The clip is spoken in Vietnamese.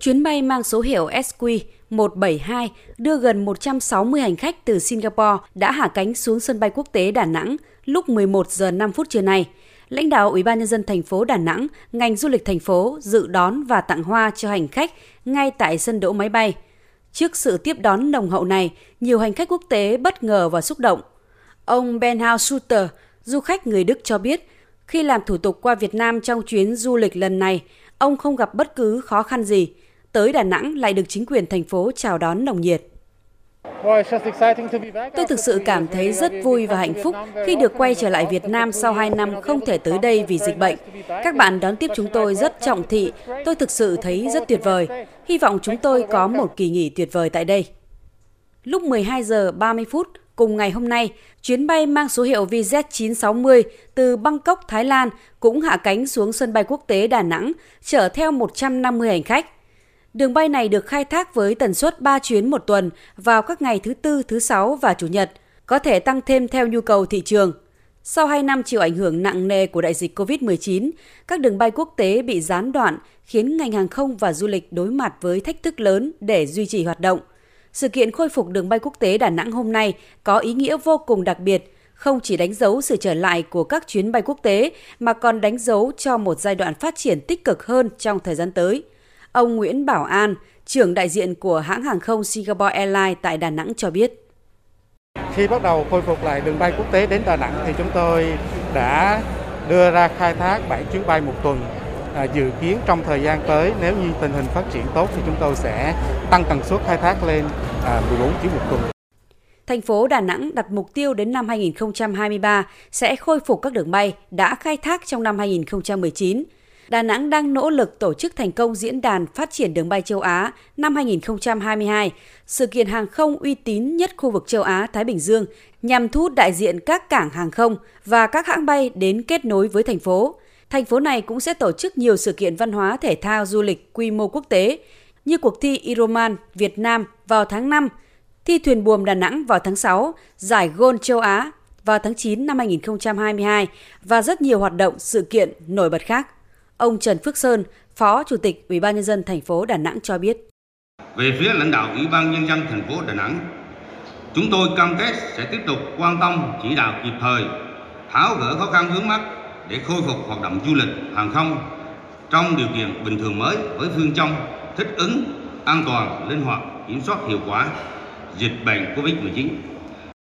Chuyến bay mang số hiệu SQ 172 đưa gần 160 hành khách từ Singapore đã hạ cánh xuống sân bay quốc tế Đà Nẵng lúc 11 giờ 5 phút trưa nay. Lãnh đạo Ủy ban nhân dân thành phố Đà Nẵng, ngành du lịch thành phố dự đón và tặng hoa cho hành khách ngay tại sân đỗ máy bay. Trước sự tiếp đón nồng hậu này, nhiều hành khách quốc tế bất ngờ và xúc động. Ông Benhard Suter, du khách người Đức cho biết, khi làm thủ tục qua Việt Nam trong chuyến du lịch lần này, ông không gặp bất cứ khó khăn gì. Tới Đà Nẵng lại được chính quyền thành phố chào đón nồng nhiệt. Tôi thực sự cảm thấy rất vui và hạnh phúc khi được quay trở lại Việt Nam sau 2 năm không thể tới đây vì dịch bệnh. Các bạn đón tiếp chúng tôi rất trọng thị, tôi thực sự thấy rất tuyệt vời. Hy vọng chúng tôi có một kỳ nghỉ tuyệt vời tại đây. Lúc 12 giờ 30 phút cùng ngày hôm nay, chuyến bay mang số hiệu VZ960 từ Bangkok, Thái Lan cũng hạ cánh xuống sân bay quốc tế Đà Nẵng, chở theo 150 hành khách. Đường bay này được khai thác với tần suất 3 chuyến một tuần vào các ngày thứ Tư, thứ Sáu và Chủ nhật, có thể tăng thêm theo nhu cầu thị trường. Sau 2 năm chịu ảnh hưởng nặng nề của đại dịch COVID-19, các đường bay quốc tế bị gián đoạn khiến ngành hàng không và du lịch đối mặt với thách thức lớn để duy trì hoạt động. Sự kiện khôi phục đường bay quốc tế Đà Nẵng hôm nay có ý nghĩa vô cùng đặc biệt, không chỉ đánh dấu sự trở lại của các chuyến bay quốc tế mà còn đánh dấu cho một giai đoạn phát triển tích cực hơn trong thời gian tới. Ông Nguyễn Bảo An, trưởng đại diện của hãng hàng không Singapore Airlines tại Đà Nẵng cho biết. Khi bắt đầu khôi phục lại đường bay quốc tế đến Đà Nẵng thì chúng tôi đã đưa ra khai thác 7 chuyến bay một tuần. À, dự kiến trong thời gian tới nếu như tình hình phát triển tốt thì chúng tôi sẽ tăng tần suất khai thác lên à, 14 chuyến một tuần. Thành phố Đà Nẵng đặt mục tiêu đến năm 2023 sẽ khôi phục các đường bay đã khai thác trong năm 2019 Đà Nẵng đang nỗ lực tổ chức thành công diễn đàn phát triển đường bay châu Á năm 2022, sự kiện hàng không uy tín nhất khu vực châu Á Thái Bình Dương nhằm thu hút đại diện các cảng hàng không và các hãng bay đến kết nối với thành phố. Thành phố này cũng sẽ tổ chức nhiều sự kiện văn hóa thể thao du lịch quy mô quốc tế như cuộc thi Ironman Việt Nam vào tháng 5, thi thuyền buồm Đà Nẵng vào tháng 6, giải Gôn châu Á vào tháng 9 năm 2022 và rất nhiều hoạt động sự kiện nổi bật khác. Ông Trần Phước Sơn, Phó Chủ tịch Ủy ban nhân dân thành phố Đà Nẵng cho biết. Về phía lãnh đạo Ủy ban nhân dân thành phố Đà Nẵng, chúng tôi cam kết sẽ tiếp tục quan tâm chỉ đạo kịp thời, tháo gỡ khó khăn vướng mắt để khôi phục hoạt động du lịch hàng không trong điều kiện bình thường mới với phương châm thích ứng, an toàn, linh hoạt, kiểm soát hiệu quả dịch bệnh COVID-19.